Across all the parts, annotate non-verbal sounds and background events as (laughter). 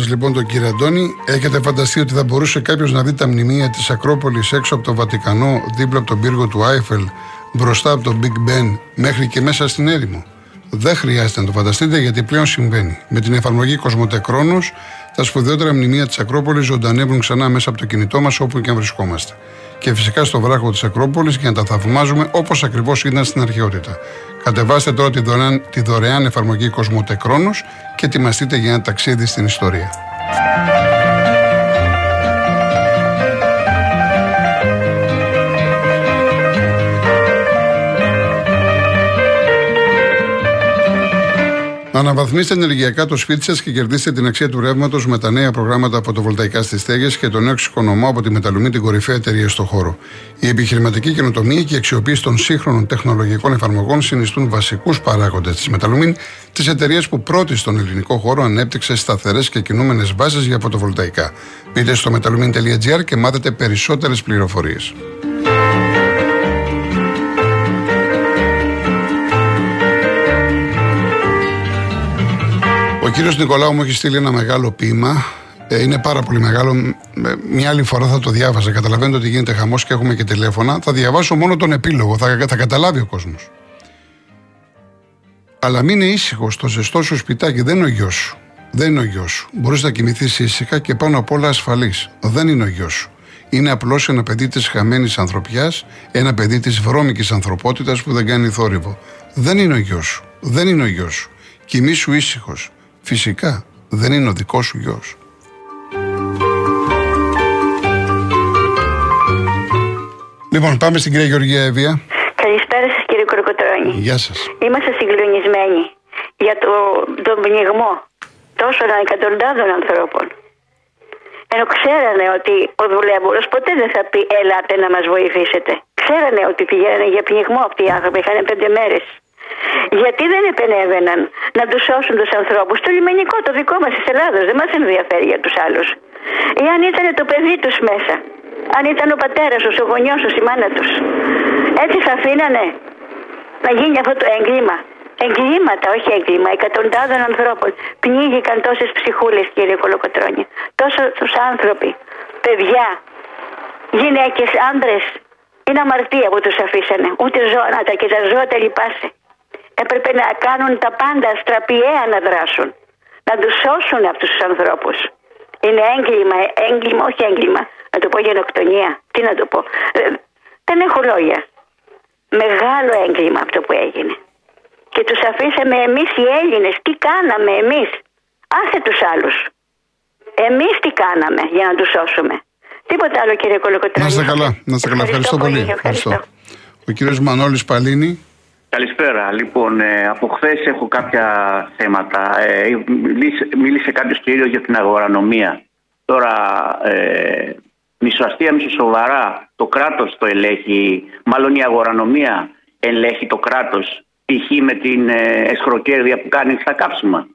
Ακούγοντα λοιπόν τον κύριο Αντώνη, έχετε φανταστεί ότι θα μπορούσε κάποιος να δει τα μνημεία της Ακρόπολης έξω από το Βατικανό, δίπλα από τον πύργο του Άιφελ, μπροστά από τον Big Ben, μέχρι και μέσα στην έρημο; Δεν χρειάζεται να το φανταστείτε γιατί πλέον συμβαίνει. Με την εφαρμογή Κοσμοτεκρόνο, τα σπουδαιότερα μνημεία της Ακρόπολης ζωντανεύουν ξανά μέσα από το κινητό μας όπου και αν βρισκόμαστε. Και φυσικά στο βράχο της Ακρόπολης για να τα θαυμάζουμε όπως ακριβώς ήταν στην αρχαιότητα. Κατεβάστε τώρα τη δωρεάν, τη δωρεάν εφαρμογή Κοσμοτεκρόνος και ετοιμαστείτε για ένα ταξίδι στην ιστορία. Αναβαθμίστε ενεργειακά το σπίτι σας και κερδίστε την αξία του ρεύματος με τα νέα προγράμματα φωτοβολταϊκά στις στέγες και το νέο εξοικονομώ από τη Μεταλουμή, την κορυφαία εταιρεία στο χώρο. Η επιχειρηματική καινοτομία και η αξιοποίηση των σύγχρονων τεχνολογικών εφαρμογών συνιστούν βασικούς παράγοντες της Μεταλουμή, της εταιρείας που πρώτη στον ελληνικό χώρο ανέπτυξε σταθερές και κινούμενες βάσεις για φωτοβολταϊκά. Μπείτε στο metalumin.gr και μάθετε περισσότερες πληροφορίες. Κύριος Νικολάου μου έχει στείλει ένα μεγάλο ποίημα. Ε, είναι πάρα πολύ μεγάλο. Μια άλλη φορά θα το διάβαζα. Καταλαβαίνετε ότι γίνεται χαμός και έχουμε και τηλέφωνα. Θα διαβάσω μόνο τον επίλογο. Θα, θα καταλάβει ο κόσμος. Αλλά μην είναι ήσυχος. Το ζεστό σου σπιτάκι δεν είναι ο γιος σου. Δεν είναι ο γιος σου. Μπορείς να κοιμηθείς ήσυχα και πάνω απ' όλα ασφαλής. Δεν είναι ο γιος σου. Είναι απλώς ένα παιδί της χαμένης ανθρωπιάς, ένα παιδί της βρώμικης ανθρωπότητας που δεν κάνει θόρυβο. Δεν είναι ο γιος σου. Δεν είναι ο γιος σου. Κοιμήσου ήσυχος. Φυσικά δεν είναι ο δικός σου γιος. Λοιπόν, πάμε στην κυρία Γεωργία Εύβοια. Καλησπέρα σας κύριε Κοροκοτρώνη. Γεια σας. Είμαστε συγκλονισμένοι για το, τον πνιγμό τόσων εκατοντάδων ανθρώπων. Ενώ ξέρανε ότι ο δουλεύουρος ποτέ δεν θα πει Ελάτε να μας βοηθήσετε. Ξέρανε ότι πηγαίνανε για πνιγμό αυτοί οι άνθρωποι. Είχαν πέντε μέρες. Γιατί δεν επενέβαιναν να τους σώσουν τους ανθρώπους; Το λιμενικό, το δικό μας της Ελλάδος, δεν μας ενδιαφέρει για τους άλλους. Εάν ήταν το παιδί τους μέσα, αν ήταν ο πατέρας τους, ο γονιός τους, η μάνα τους, έτσι θα αφήνανε να γίνει αυτό το έγκλημα. Εγκλήματα, όχι έγκλημα, εκατοντάδων ανθρώπων. Πνίγηκαν τόσες ψυχούλες, κύριε Κολοκοτρόνη. Τόσου άνθρωποι, παιδιά, γυναίκες, άντρε. Είναι αμαρτία που τους αφήσανε. Ούτε ζώα να τα και τα ζώα τα λυπάσαι έπρεπε να κάνουν τα πάντα στραπιαία να δράσουν. Να τους σώσουν αυτούς τους ανθρώπους. Είναι έγκλημα, έγκλημα, όχι έγκλημα. Να το πω γενοκτονία. Τι να το πω. Ε, δεν έχω λόγια. Μεγάλο έγκλημα αυτό που έγινε. Και τους αφήσαμε εμείς οι Έλληνες. Τι κάναμε εμείς. Άσε τους άλλους. Εμείς τι κάναμε για να τους σώσουμε. Τίποτα άλλο κύριε Κολοκοτρώνη. Να είστε καλά. Να είστε καλά. Ευχαριστώ, πολύ. Ευχαριστώ. Ο κύριος Μανώλης Παλίνη. Καλησπέρα. Λοιπόν, ε, από χθες έχω κάποια θέματα. Ε, μίλησε, κάποιος κύριος για την αγορανομία. Τώρα, ε, μισοαστία, μισοσοβαρά, το κράτος το ελέγχει, μάλλον η αγορανομία ελέγχει το κράτος, π.χ. με την ε, εσχροκέρδεια που κάνει στα κάψιμα.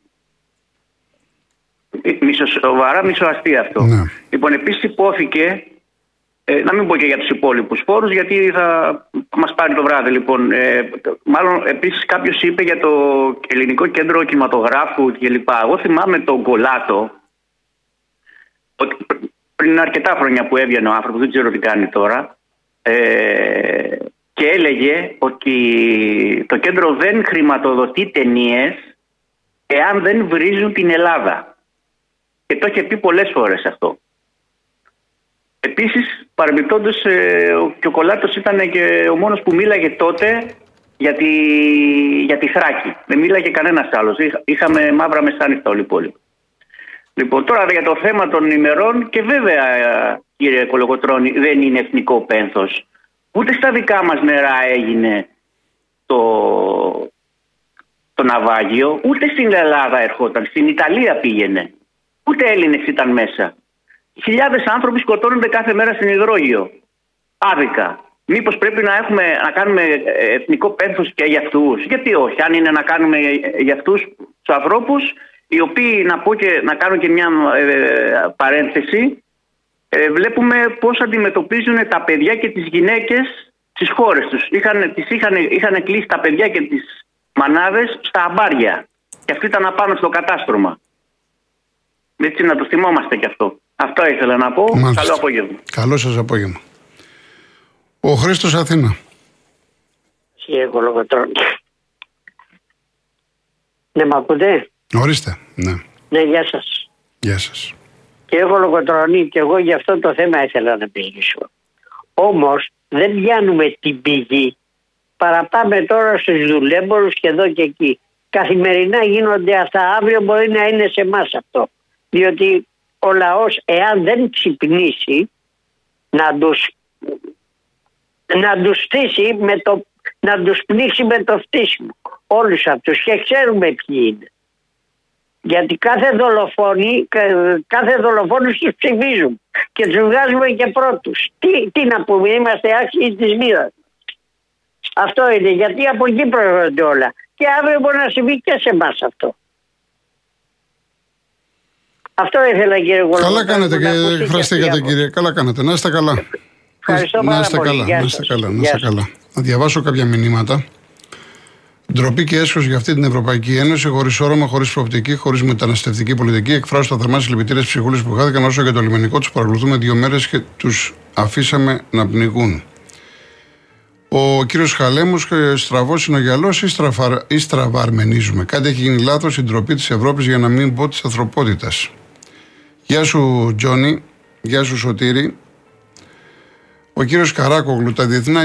Μισοσοβαρά, μισοαστία αυτό. Ναι. Λοιπόν, επίσης υπόθηκε ε, να μην πω και για τους υπόλοιπους φόρου, γιατί θα μας πάρει το βράδυ. Λοιπόν, ε, μάλλον επίσης κάποιος είπε για το ελληνικό κέντρο κινηματογράφου κλπ. Εγώ θυμάμαι τον Κολάτο, πριν αρκετά χρόνια που έβγαινε ο άνθρωπος, δεν ξέρω τι κάνει τώρα, ε, και έλεγε ότι το κέντρο δεν χρηματοδοτεί ταινίες εάν δεν βρίζουν την Ελλάδα. Και το είχε πει πολλές φορές αυτό. Επίσης, παρεμπιπτόντως, ε, και ο Κολάτο ήταν και ο μόνος που μίλαγε τότε για τη, για τη Θράκη. Δεν μίλαγε κανένας άλλος. Είχαμε μαύρα μεσάνυχτα όλοι οι υπόλοιποι. Λοιπόν, τώρα για το θέμα των ημερών και βέβαια, κύριε Κολογοτρόνη, δεν είναι εθνικό πένθος. Ούτε στα δικά μας νερά έγινε το, το ναυάγιο, ούτε στην Ελλάδα ερχόταν. Στην Ιταλία πήγαινε. Ούτε Έλληνες ήταν μέσα. Χιλιάδες άνθρωποι σκοτώνονται κάθε μέρα στην υδρόγειο. Άδικα. Μήπως πρέπει να, έχουμε, να κάνουμε εθνικό πένθος και για αυτούς; Γιατί όχι, αν είναι να κάνουμε για αυτούς τους ανθρώπους, οι οποίοι να, πω και, να κάνω και μια ε, παρένθεση, ε, βλέπουμε πώς αντιμετωπίζουν τα παιδιά και τις γυναίκες στις χώρες τους. Είχαν, τις είχαν, είχαν κλείσει τα παιδιά και τις μανάδες στα αμπάρια. Και αυτοί ήταν απάνω στο κατάστρωμα. Έτσι να το θυμόμαστε κι αυτό. Αυτό ήθελα να πω. Μάλιστα. Καλό απόγευμα. Καλό σας απόγευμα. Ο Χρήστος Αθήνα. εγώ λογοτρόνη. Ναι, μ' ακούτε; Ορίστε. Ναι. Ναι, γεια σας. Γεια σας. Και έχω λογοτρονή και εγώ για αυτό το θέμα ήθελα να μιλήσω. Όμως δεν πιάνουμε την πηγή. Παραπάμε τώρα στους δουλέμπορους και εδώ και εκεί. Καθημερινά γίνονται αυτά. Αύριο μπορεί να είναι σε εμάς αυτό. Διότι ο λαός εάν δεν ξυπνήσει να τους, να τους στήσει με το, να τους πνίξει με το φτύσιμο. Όλους αυτούς και ξέρουμε ποιοι είναι. Γιατί κάθε δολοφόνη, κα- κάθε δολοφόνος τους ψηφίζουν και τους βγάζουμε και πρώτους. Τι, τι να πούμε, είμαστε άξιοι της μοίρας. Αυτό είναι, γιατί από εκεί προέρχονται όλα. Και αύριο μπορεί να συμβεί και σε εμάς αυτό. Αυτό ήθελα κύριε Γολοκοτρώνη. Καλά κάνετε να και ακουστεί και εκφραστήκατε αυτή η κύριε. Καλά κάνετε. Να είστε καλά. Ευχαριστώ να πάρα είστε πολύ. καλά. Γεια Να είστε σας. καλά. Να Γεια είστε σας. καλά. Να διαβάσω κάποια μηνύματα. Ντροπή και έσχος για αυτή την Ευρωπαϊκή Ένωση, χωρίς όρομα, χωρίς προοπτική, χωρίς μεταναστευτική πολιτική. Εκφράζω τα θερμά συλληπιτήρια στι ψυχούλε που χάθηκαν όσο για το λιμενικό τους παρακολουθούμε δύο μέρες και τους αφήσαμε να πνιγούν. Ο κύριος Χαλέμου, στραβός είναι ο γυαλός ή, στραφαρ, ή στραβαρμενίζουμε. Κάτι έχει γίνει λάθος στην ντροπή της Ευρώπης για να μην πω της ανθρωπότητας. Γεια σου, Τζόνι. Γεια σου, Σωτήρη. Ο κύριος Καράκογλου, τα διεθνή,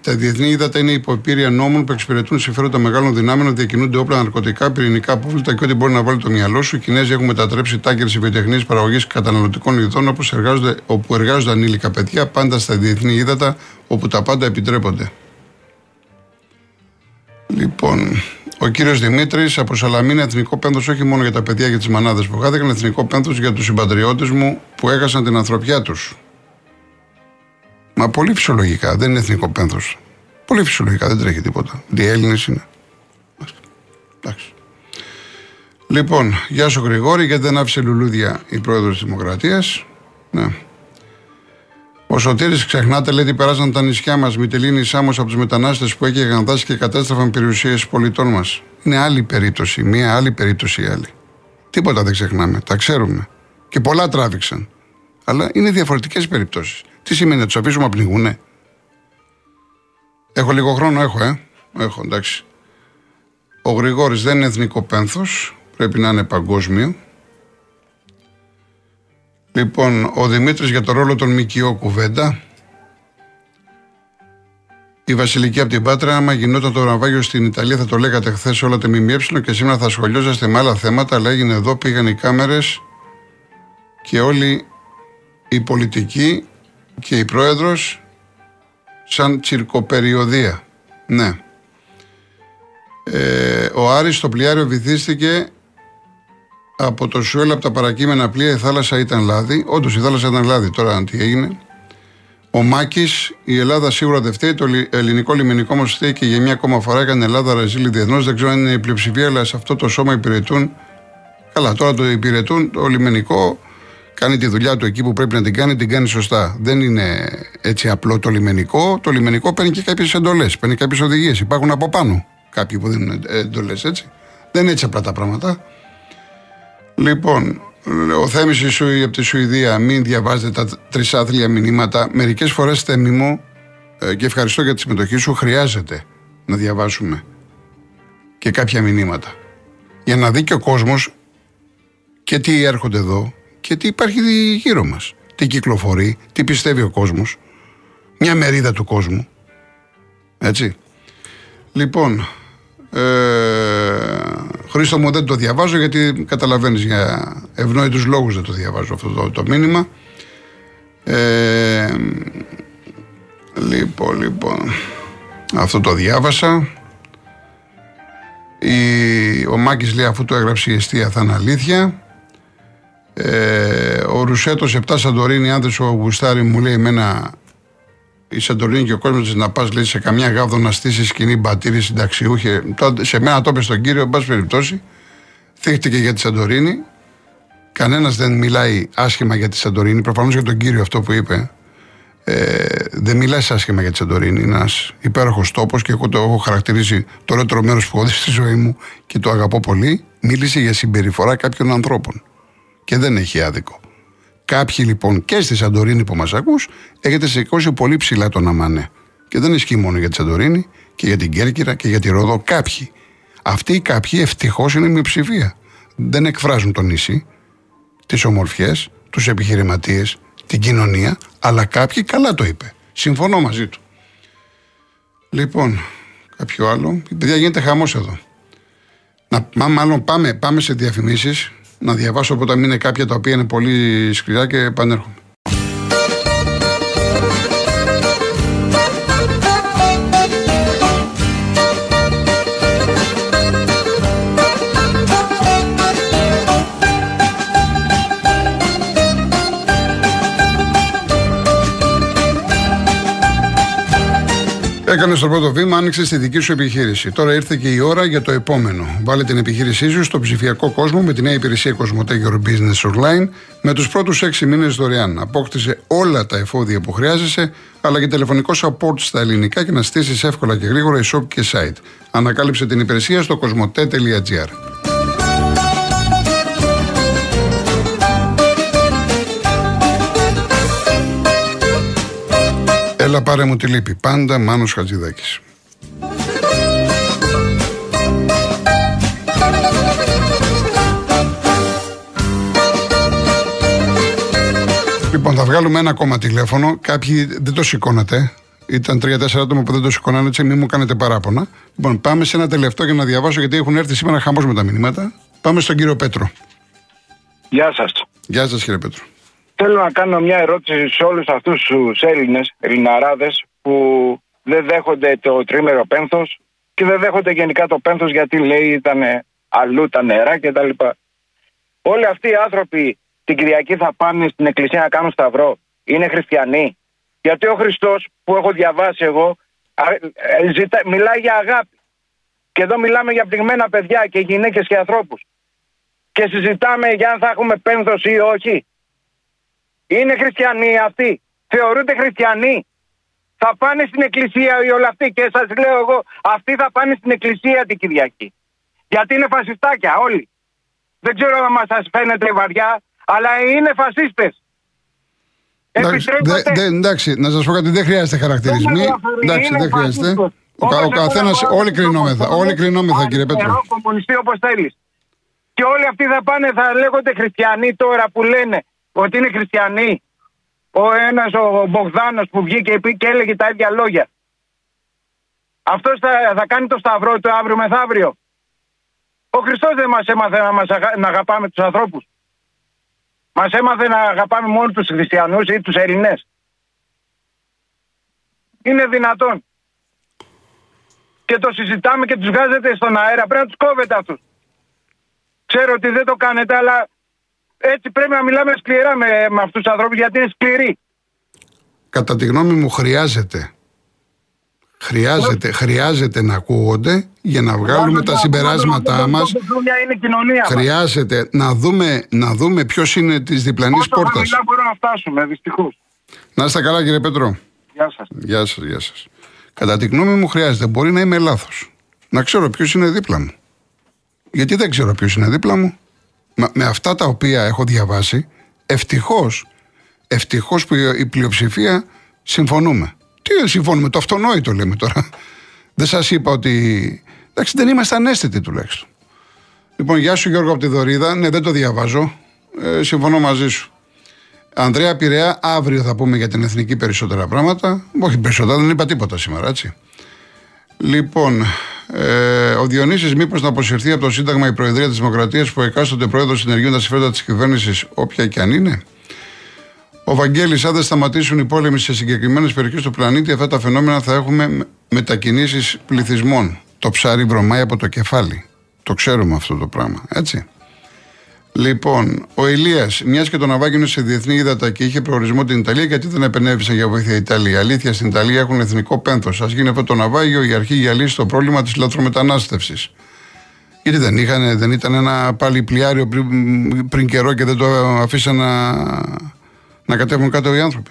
τα διεθνή ύδατα είναι υποπήρεια νόμων που εξυπηρετούν συμφέροντα μεγάλων δυνάμεων, διακινούνται όπλα, ναρκωτικά, πυρηνικά απόβλητα και ό,τι μπορεί να βάλει το μυαλό σου. Οι Κινέζοι έχουν μετατρέψει τάγκερ βιοτεχνία παραγωγής καταναλωτικών ειδών όπως εργάζονται, όπου εργάζονται ανήλικα παιδιά, πάντα στα διεθνή ύδατα, όπου τα πάντα επιτρέπονται. Λοιπόν, ο κύριος Δημήτρης από Σαλαμίνα, εθνικό πένθος όχι μόνο για τα παιδιά και τις μανάδες που χάθηκαν, εθνικό πένθος για τους συμπατριώτες μου που έχασαν την ανθρωπιά τους. Μα πολύ φυσιολογικά, δεν είναι εθνικό πένθος. Πολύ φυσιολογικά, δεν τρέχει τίποτα. Οι Έλληνες είναι. Εντάξει. Λοιπόν, γεια σου Γρηγόρη, γιατί δεν άφησε λουλούδια η πρόεδρος της Δημοκρατίας. Ναι. Ο Σωτήρης ξεχνάτε, λέει ότι περάσαν τα νησιά μας Μητελίνη Σάμος από τους μετανάστες που έκαιγαν δάση και κατέστρεφαν περιουσίες πολιτών μας. Είναι άλλη περίπτωση, μία άλλη περίπτωση η άλλη. Τίποτα δεν ξεχνάμε, τα ξέρουμε. Και πολλά τράβηξαν. Αλλά είναι διαφορετικές περιπτώσεις. Τι σημαίνει να τους αφήσουμε να πνιγούνε; Έχω λίγο χρόνο, έχω, ε; Έχω, εντάξει. Ο Γρηγόρης δεν είναι εθνικό πένθος, πρέπει να είναι παγκόσμιο. Λοιπόν, ο Δημήτρης για το ρόλο των ΜΚΟ κουβέντα. Η Βασιλική από την Πάτρα, άμα γινόταν το ναυάγιο στην Ιταλία, θα το λέγατε χθες όλα τα ΜΜΕ και σήμερα θα σχολιάζεστε με άλλα θέματα. Αλλά έγινε εδώ, πήγαν οι κάμερες και όλοι οι πολιτικοί και η πρόεδρος σαν τσιρκοπεριοδία. Ναι. Ε, ο Άρης στο πλοιάριο βυθίστηκε από το Σουέλ από τα παρακείμενα πλοία η θάλασσα ήταν λάδι. Όντως η θάλασσα ήταν λάδι. Τώρα τι έγινε. Ο Μάκης, η Ελλάδα σίγουρα δεν φταίει. Το λι- ελληνικό λιμενικό μας φταίει και για μια ακόμα φορά έκανε Ελλάδα ρεζίλη διεθνώς. Δεν ξέρω αν είναι η πλειοψηφία, αλλά σε αυτό το σώμα υπηρετούν. Καλά, τώρα το υπηρετούν. Το λιμενικό κάνει τη δουλειά του εκεί που πρέπει να την κάνει, την κάνει σωστά. Δεν είναι έτσι απλό το λιμενικό. Το λιμενικό παίρνει και κάποιες εντολές, παίρνει κάποιες οδηγίες. Υπάρχουν από πάνω κάποιοι που δίνουν εντολές, έτσι. Δεν είναι έτσι απλά τα πράγματα. Λοιπόν, ο Θέμης η Σουη από τη Σουηδία, μην διαβάζετε τα τρισάθλια μηνύματα. Μερικές φορές Θέμη μου, ε, και ευχαριστώ για τη συμμετοχή σου, χρειάζεται να διαβάσουμε και κάποια μηνύματα. Για να δει και ο κόσμος και τι έρχονται εδώ και τι υπάρχει γύρω μας. Τι κυκλοφορεί, τι πιστεύει ο κόσμος. Μια μερίδα του κόσμου. Έτσι. Λοιπόν, ε, Χρήστο μου δεν το διαβάζω γιατί καταλαβαίνεις για ευνόητους λόγους δεν το διαβάζω αυτό το, το μήνυμα. Ε, λοιπόν, λοιπόν, αυτό το διάβασα. Η, ο Μάκης λέει αφού το έγραψε η αιστεία θα είναι αλήθεια. Ε, ο Ρουσέτος 7 Σαντορίνη, άνδρες ο Γουστάρη μου λέει εμένα η Σαντορίνη και ο κόσμος τη να πας σε καμιά γάβδο να στήσει σκηνή μπατήρι συνταξιούχε. Τότε, σε μένα το είπε στον κύριο, εν πάση περιπτώσει. Θύχτηκε για τη Σαντορίνη. Κανένας δεν μιλάει άσχημα για τη Σαντορίνη. Προφανώς για τον κύριο αυτό που είπε. Ε, δεν μιλάει άσχημα για τη Σαντορίνη. Είναι ένας υπέροχος τόπος και εγώ το έχω χαρακτηρίσει το ωραίο μέρος που έχω δει στη ζωή μου και το αγαπώ πολύ. Μίλησε για συμπεριφορά κάποιων ανθρώπων. Και δεν έχει άδικο. Κάποιοι λοιπόν και στη Σαντορίνη που μας ακούς έχετε σηκώσει πολύ ψηλά τον Αμανέ. Και δεν ισχύει μόνο για τη Σαντορίνη και για την Κέρκυρα και για τη Ρόδο. Κάποιοι. Αυτοί οι κάποιοι ευτυχώς είναι μειοψηφία. Δεν εκφράζουν το νησί, τις ομορφιές, τους επιχειρηματίες, την κοινωνία, αλλά κάποιοι καλά το είπε. Συμφωνώ μαζί του. Λοιπόν, κάποιο άλλο. Παιδιά, γίνεται χαμός εδώ. Να, μάλλον πάμε, πάμε σε διαφημίσεις. Να διαβάσω από τα είναι κάποια τα οποία είναι πολύ σκληρά και επανέρχομαι. Έκανε το πρώτο βήμα, άνοιξε τη δική σου επιχείρηση. Τώρα ήρθε και η ώρα για το επόμενο. Βάλε την επιχείρησή σου στο ψηφιακό κόσμο με τη νέα υπηρεσία Cosmote Your Business Online με τους πρώτους 6 μήνες δωρεάν. Απόκτησε όλα τα εφόδια που χρειάζεσαι, αλλά και τηλεφωνικό support στα ελληνικά και να στήσεις εύκολα και γρήγορα e-shop και site. Ανακάλυψε την υπηρεσία στο cosmote.gr. Έλα πάρε μου τη λύπη. Πάντα Μάνος Χατζηδάκης. Λοιπόν, θα βγάλουμε ένα ακόμα τηλέφωνο. Κάποιοι δεν το σηκώνατε. Ήταν τρία-τέσσερα άτομα που δεν το σηκώνανε, έτσι μην μου κάνετε παράπονα. Λοιπόν, πάμε σε ένα τελευταίο για να διαβάσω, γιατί έχουν έρθει σήμερα χαμός με τα μηνύματα. Πάμε στον κύριο Πέτρο. Γεια σας. Γεια σας, κύριε Πέτρο. Θέλω να κάνω μια ερώτηση σε όλους αυτούς τους Έλληνες, Ελληναράδες, που δεν δέχονται το τρίμερο πένθος και δεν δέχονται γενικά το πένθος γιατί λέει ήταν αλλού τα νερά κτλ. Όλοι αυτοί οι άνθρωποι την Κυριακή θα πάνε στην εκκλησία να κάνουν σταυρό. Είναι χριστιανοί. Γιατί ο Χριστός που έχω διαβάσει εγώ ε, ζητά, μιλάει για αγάπη. Και εδώ μιλάμε για πνιγμένα παιδιά και γυναίκες και ανθρώπους. Και συζητάμε για αν θα έχουμε πένθος ή όχι. Είναι χριστιανοί αυτοί. Θεωρούνται χριστιανοί. Θα πάνε στην εκκλησία οι όλα αυτοί και σας λέω εγώ, αυτοί θα πάνε στην εκκλησία την Κυριακή. Γιατί είναι φασιστάκια όλοι. Δεν ξέρω αν σα φαίνεται βαριά, αλλά είναι φασίστες. Εντάξει, εντάξει, να σας πω κάτι, δεν χρειάζεται χαρακτηρισμοί. Εντάξει, δεν χρειάζεται. Ο, ο καθένα, όλοι κρινόμεθα, όλοι κρινόμεθα κύριε Πέτρο. Εγώ κομμουνιστή όπως θέλεις. Και όλοι αυτοί θα πάνε, θα λέγονται χριστιανοί τώρα που λένε ότι είναι χριστιανοί. Ο ένας ο Μπογδάνος που βγήκε και έλεγε τα ίδια λόγια. Αυτός θα, θα κάνει το σταυρό του αύριο μεθαύριο. Ο Χριστός δεν μας έμαθε να, μας, να αγαπάμε τους ανθρώπους. Μας έμαθε να αγαπάμε μόνο τους χριστιανούς ή τους Ελληνέ. Είναι δυνατόν. Και το συζητάμε και τους βγάζετε στον αέρα. Πρέπει να τους κόβετε αυτούς. Ξέρω ότι δεν το κάνετε, αλλά έτσι πρέπει να μιλάμε σκληρά με, με αυτού του ανθρώπου γιατί είναι σκληροί. Κατά τη γνώμη μου, χρειάζεται. Χρειάζεται, χρειάζεται να ακούγονται για να βγάλουμε τα συμπεράσματά μα. Χρειάζεται να δούμε, να δούμε ποιο είναι τη διπλανή πόρτα. Δεν μπορούμε να φτάσουμε, δυστυχώ. Να είστε καλά, κύριε Πέτρο. Γεια σα. Γεια σα, γεια σα. Κατά τη γνώμη μου, χρειάζεται. Μπορεί να είμαι λάθο. Να ξέρω ποιο είναι δίπλα μου. Γιατί δεν ξέρω ποιο είναι δίπλα μου με αυτά τα οποία έχω διαβάσει, ευτυχώς, ευτυχώς που η πλειοψηφία συμφωνούμε. Τι δεν συμφωνούμε, το αυτονόητο λέμε τώρα. (laughs) Δεν σας είπα ότι. Εντάξει, δεν είμαστε ανέστητοι τουλάχιστον. Λοιπόν, γεια σου Γιώργο από τη Δωρίδα. Ναι, δεν το διαβάζω. Ε, συμφωνώ μαζί σου. Ανδρέα Πειραιά, αύριο θα πούμε για την εθνική περισσότερα πράγματα. Όχι περισσότερα, δεν είπα τίποτα σήμερα, έτσι. Λοιπόν, ε, ο Διονύσης μήπως να αποσυρθεί από το Σύνταγμα η Προεδρία της Δημοκρατίας που εκάστοτε πρόεδρος συνεργούν τα συμφέροντα της κυβέρνησης, όποια και αν είναι; Ο Βαγγέλης, αν δεν σταματήσουν οι πόλεμοι σε συγκεκριμένες περιοχές του πλανήτη, αυτά τα φαινόμενα θα έχουμε μετακινήσεις πληθυσμών. Το ψάρι βρωμάει από το κεφάλι. Το ξέρουμε αυτό το πράγμα, έτσι; Λοιπόν, ο Ηλίας, μιας και το ναυάγιο είναι σε διεθνή ύδατα και είχε προορισμό την Ιταλία, γιατί δεν επενέβησε για βοήθεια η Ιταλία. Αλήθεια, στην Ιταλία έχουν εθνικό πένθος. Α γίνει αυτό το ναυάγιο η αρχή για λύση το πρόβλημα της λαθρομετανάστευσης. Γιατί δεν, είχαν, δεν ήταν ένα πάλι πλοιάριο πριν, πριν καιρό και δεν το αφήσαν να, να κατέβουν κάτω οι άνθρωποι.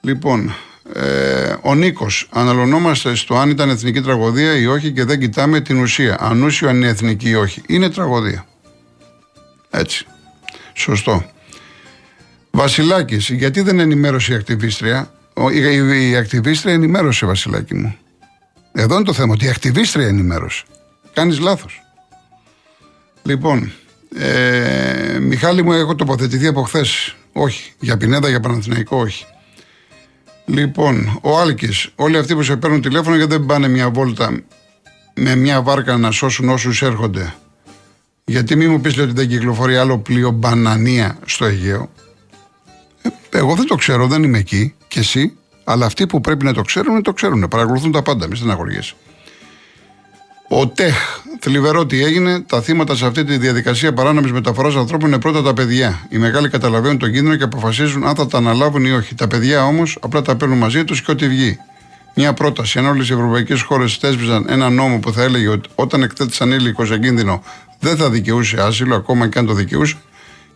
Λοιπόν, ε, ο Νίκος, αναλωνόμαστε στο αν ήταν εθνική τραγωδία ή όχι και δεν κοιτάμε την ουσία. Ανούσιο αν είναι εθνική ή όχι. Είναι τραγωδία. Έτσι. Σωστό. Βασιλάκης, γιατί δεν ενημέρωσε η ακτιβίστρια; Ο- Η, η, η ακτιβίστρια ενημέρωσε, Βασιλάκη μου. Εδώ είναι το θέμα, ότι η ακτιβίστρια ενημέρωσε. Κάνεις λάθος. Λοιπόν, ε, Μιχάλη μου, έχω τοποθετηθεί από χθες. Όχι. Για Πινέδα, για Παναθηναϊκό, όχι. Λοιπόν, ο Άλκης, όλοι αυτοί που σε παίρνουν τηλέφωνο γιατί δεν πάνε μια βόλτα με μια βάρκα να σώσουν όσους έρχονται. Γιατί μην μου πεις λέει, ότι δεν κυκλοφορεί άλλο πλοίο μπανανία στο Αιγαίο. Ε, εγώ δεν το ξέρω, δεν είμαι εκεί και εσύ. Αλλά αυτοί που πρέπει να το ξέρουν, το ξέρουν. Παρακολουθούν τα πάντα, μη στεναχωριέσαι. Ο ΤΕΧ, θλιβερό τι έγινε. Τα θύματα σε αυτή τη διαδικασία παράνομης μεταφοράς ανθρώπων είναι πρώτα τα παιδιά. Οι μεγάλοι καταλαβαίνουν τον κίνδυνο και αποφασίζουν αν θα τα αναλάβουν ή όχι. Τα παιδιά όμως απλά τα παίρνουν μαζί τους και ό,τι βγει. Μια πρόταση, αν όλες οι ευρωπαϊκές χώρες θέσπιζαν ένα νόμο που θα έλεγε ότι όταν εκθέτει ανήλικο σε κίνδυνο δεν θα δικαιούσε άσυλο, ακόμα και αν το δικαιούσε,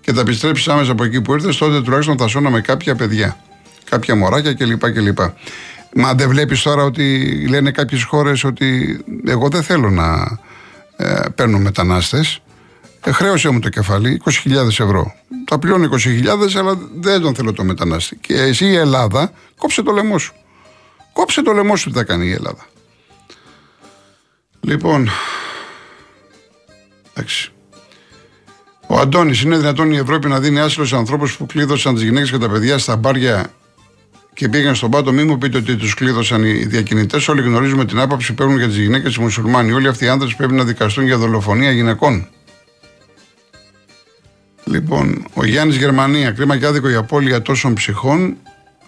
και θα επιστρέψει άμεσα από εκεί που ήρθες, τότε τουλάχιστον θα σώναμε κάποια παιδιά. Κάποια μωράκια κλπ. κλπ. Μα δεν βλέπεις τώρα ότι λένε κάποιες χώρες ότι εγώ δεν θέλω να ε, παίρνω μετανάστες. Ε, χρέωσέ μου το κεφάλι, 20.000 ευρώ. Τα πληρώνω 20.000, αλλά δεν τον θέλω το μετανάστη. Και εσύ η Ελλάδα, κόψε το λαιμό σου. Κόψε το λαιμό σου τι θα κάνει η Ελλάδα. Λοιπόν, εντάξει. Ο Αντώνης, είναι δυνατόν η Ευρώπη να δίνει άσυλο σε ανθρώπους που κλείδωσαν τις γυναίκες και τα παιδιά στα μπάρια και πήγαν στον πάτο; Μην μου πείτε ότι τους κλείδωσαν οι διακινητές. Όλοι γνωρίζουμε την άποψη που παίρνουν για τις γυναίκες οι μουσουλμάνοι. Όλοι αυτοί οι άντρε πρέπει να δικαστούν για δολοφονία γυναικών. Λοιπόν, ο Γιάννης Γερμανία, κρίμα και άδικο η απώλεια τόσων ψυχών,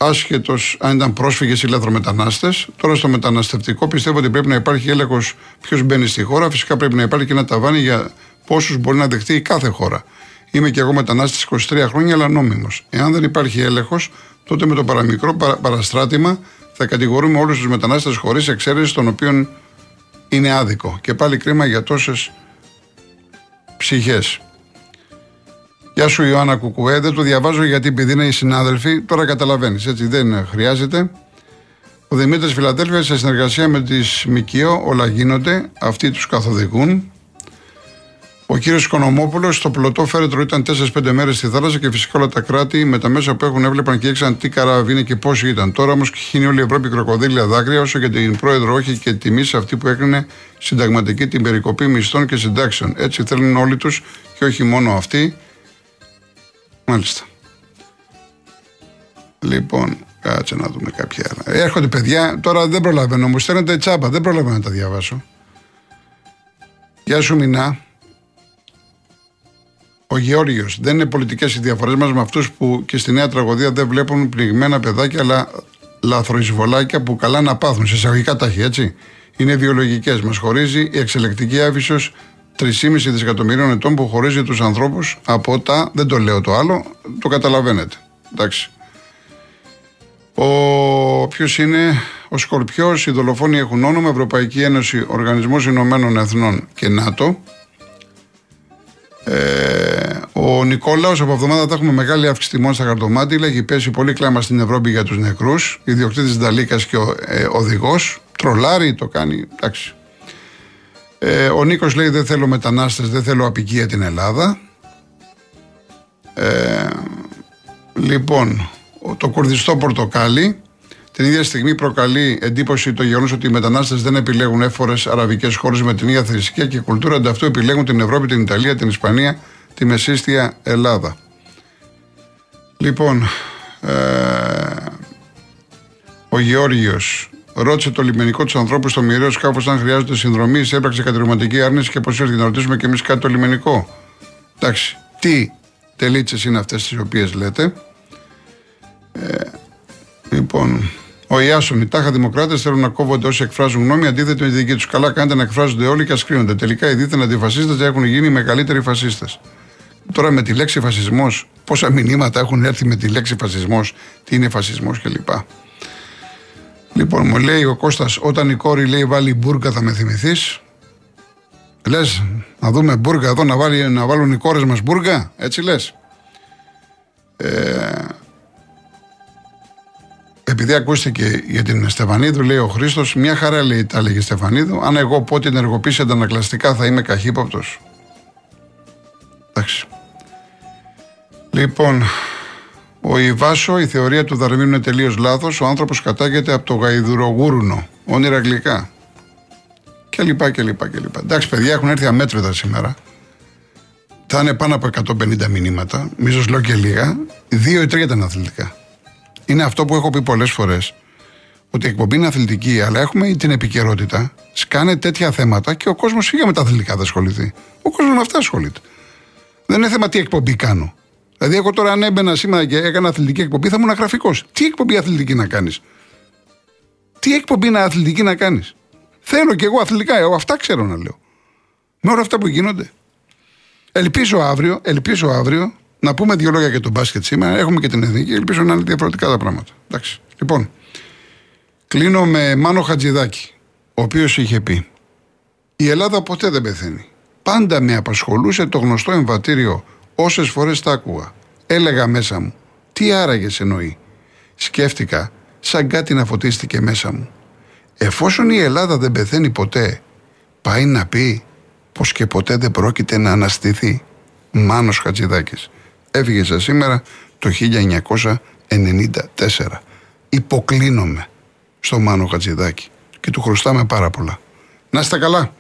άσχετος αν ήταν πρόσφυγες ή λαθρομετανάστες. Τώρα στο μεταναστευτικό πιστεύω ότι πρέπει να υπάρχει έλεγχος ποιος μπαίνει στη χώρα. Φυσικά πρέπει να υπάρχει και ένα ταβάνι για πόσους μπορεί να δεχτεί η κάθε χώρα. Είμαι και εγώ μετανάστης 23 χρόνια, αλλά νόμιμος. Εάν δεν υπάρχει έλεγχος, τότε με το παραμικρό παρα- παραστράτημα θα κατηγορούμε όλους τους μετανάστες χωρίς εξαίρεση, των οποίων είναι άδικο. Και πάλι κρίμα για τόσες ψυχές. Γεια σου Ιωάννα Κουκουέ, δεν το διαβάζω γιατί επειδή είναι οι συνάδελφοι, τώρα καταλαβαίνεις, έτσι δεν χρειάζεται. Ο Δημήτρης Φιλαδέλφια σε συνεργασία με τις ΜΚΙΟ όλα γίνονται, αυτοί τους καθοδηγούν. Ο κύριος Οικονομόπουλος στο πλωτό φέρετρο ήταν 4-5 μέρες στη θάλασσα και φυσικά όλα τα κράτη με τα μέσα που έχουν έβλεπαν και έξαν τι καραβίνε και πόσοι ήταν. Τώρα όμως χύνει όλη η Ευρώπη κροκοδίλια δάκρυα, όσο και την πρόεδρο όχι και τιμή σε αυτή που έκρινε συνταγματική την περικοπή μισθών και συντάξεων. Έτσι θέλουν όλοι τους και όχι μόνο αυτοί. Μάλιστα. Λοιπόν, κάτσε να δούμε κάποια άλλα. Έρχονται παιδιά, τώρα δεν προλαβαίνω, μου στέλνετε τσάμπα, δεν προλαβαίνω να τα διαβάσω. Γεια σου Μινά. Ο Γεώργιος. Δεν είναι πολιτικές οι διαφορές μας με αυτούς που και στη νέα τραγωδία δεν βλέπουν πνιγμένα παιδάκια, αλλά λαθροεισβολάκια που καλά να πάθουν. Σε εισαγωγικά τάχη, έτσι. Είναι βιολογικές. Μας χωρίζει η εξελεκτική άφησο 3,5 δισεκατομμυρίων ετών που χωρίζει τους ανθρώπους από τα. Δεν το λέω το άλλο, το καταλαβαίνετε. Εντάξει. Ο ποιος είναι; Ο Σκορπιός, οι δολοφόνοι έχουν όνομα, Ευρωπαϊκή Ένωση, Οργανισμός Ηνωμένων Εθνών και ΝΑΤΟ. Ε, ο Νικόλαος, από εβδομάδα θα έχουμε μεγάλη αύξηση τιμών στα χαρτομάτιλα. Έχει πέσει πολύ κλάμα στην Ευρώπη για τους νεκρούς. Ιδιοκτήτης Νταλίκας και ο ε, οδηγός. Τρολάρι το κάνει. Εντάξει. Ε, ο Νίκος λέει: Δεν θέλω μετανάστες, δεν θέλω απικία την Ελλάδα. Ε, λοιπόν, ο- το κουρδιστό πορτοκάλι την ίδια στιγμή προκαλεί εντύπωση το γεγονός ότι οι μετανάστες δεν επιλέγουν έφορες αραβικές χώρες με την ίδια θρησκεία και κουλτούρα, ανταυτού επιλέγουν την Ευρώπη, την Ιταλία, την Ισπανία, τη μεσίστια Ελλάδα. Λοιπόν, ε, ο Γεώργιος ρώτησε το λιμενικό τους ανθρώπους στο μοιραίο σκάφος αν χρειάζονται συνδρομής, έπραξε κατηγορηματική άρνηση και πώ ήρθε να ρωτήσουμε και εμείς κάτι το λιμενικό. Εντάξει, τι τελίτσες είναι αυτές τις οποίες λέτε; Λοιπόν, ο Ιάσον, οι τάχα δημοκράτες θέλουν να κόβονται όσοι εκφράζουν γνώμη αντίθετη με τη δική τους. Καλά κάνετε να εκφράζονται όλοι και ας κρίνονται. Τελικά οι δίθεν αντιφασίστες έχουν γίνει οι μεγαλύτεροι φασίστες. Τώρα με τη λέξη φασισμός, πόσα μηνύματα έχουν έρθει με τη λέξη φασισμός, τι είναι φασισμός κλπ. Λοιπόν, μου λέει ο Κώστας, όταν η κόρη λέει βάλει μπουργκα θα με θυμηθείς; Λες, να δούμε μπουργκα εδώ να, βάλει, να βάλουν οι κόρες μας μπουργκα, έτσι λες. επειδή ακούστηκε για την Στεφανίδου, λέει ο Χρήστος, μια χαρά λέει τα έλεγε Στεφανίδου. Αν εγώ πω την ενεργοποίηση αντανακλαστικά θα είμαι καχύποπτος. Εντάξει. Λοιπόν, ο Ιβάσο, η θεωρία του Δαρμίνου είναι τελείως λάθος. Ο άνθρωπος κατάγεται από το γαϊδουρογούρουνο. Όνειρα γλυκά. Και λοιπά και λοιπά και λοιπά. Εντάξει, παιδιά έχουν έρθει αμέτρητα σήμερα. Θα είναι πάνω από 150 μηνύματα. Μη σα λέω και λίγα. Δύο ή τρία ήταν αθλητικά. Είναι αυτό που έχω πει πολλές φορές. Ότι η εκπομπή είναι αθλητική, αλλά έχουμε την επικαιρότητα. Σκάνε τέτοια θέματα και ο κόσμος φύγει με τα αθλητικά θα ασχοληθεί. Ο κόσμος με αυτά ασχολείται. Δεν είναι θέμα τι εκπομπή κάνω. Δηλαδή, εγώ τώρα αν έμπαινα σήμερα και έκανα αθλητική εκπομπή, θα ήμουν γραφικός. Τι εκπομπή αθλητική να κάνεις; Τι εκπομπή να αθλητική να κάνεις; Θέλω κι εγώ αθλητικά, εγώ αυτά ξέρω να λέω. Με όλα αυτά που γίνονται. Ελπίζω αύριο, ελπίζω αύριο να πούμε δύο λόγια για τον μπάσκετ σήμερα. Έχουμε και την εθνική, ελπίζω να είναι διαφορετικά τα πράγματα. Εντάξει. Λοιπόν, κλείνω με Μάνο Χατζηδάκη, ο οποίος είχε πει: Η Ελλάδα ποτέ δεν πεθαίνει. Πάντα με απασχολούσε το γνωστό εμβατήριο Όσες φορές τα άκουγα. Έλεγα μέσα μου, τι άραγες εννοεί. Σκέφτηκα, σαν κάτι να φωτίστηκε μέσα μου. Εφόσον η Ελλάδα δεν πεθαίνει ποτέ, πάει να πει πως και ποτέ δεν πρόκειται να αναστηθεί. Μάνος Χατζηδάκης. Έφυγε σα σήμερα το 1994. Υποκλίνομαι στο Μάνο Χατζηδάκη και του χρωστάμε πάρα πολλά. Να είστε καλά.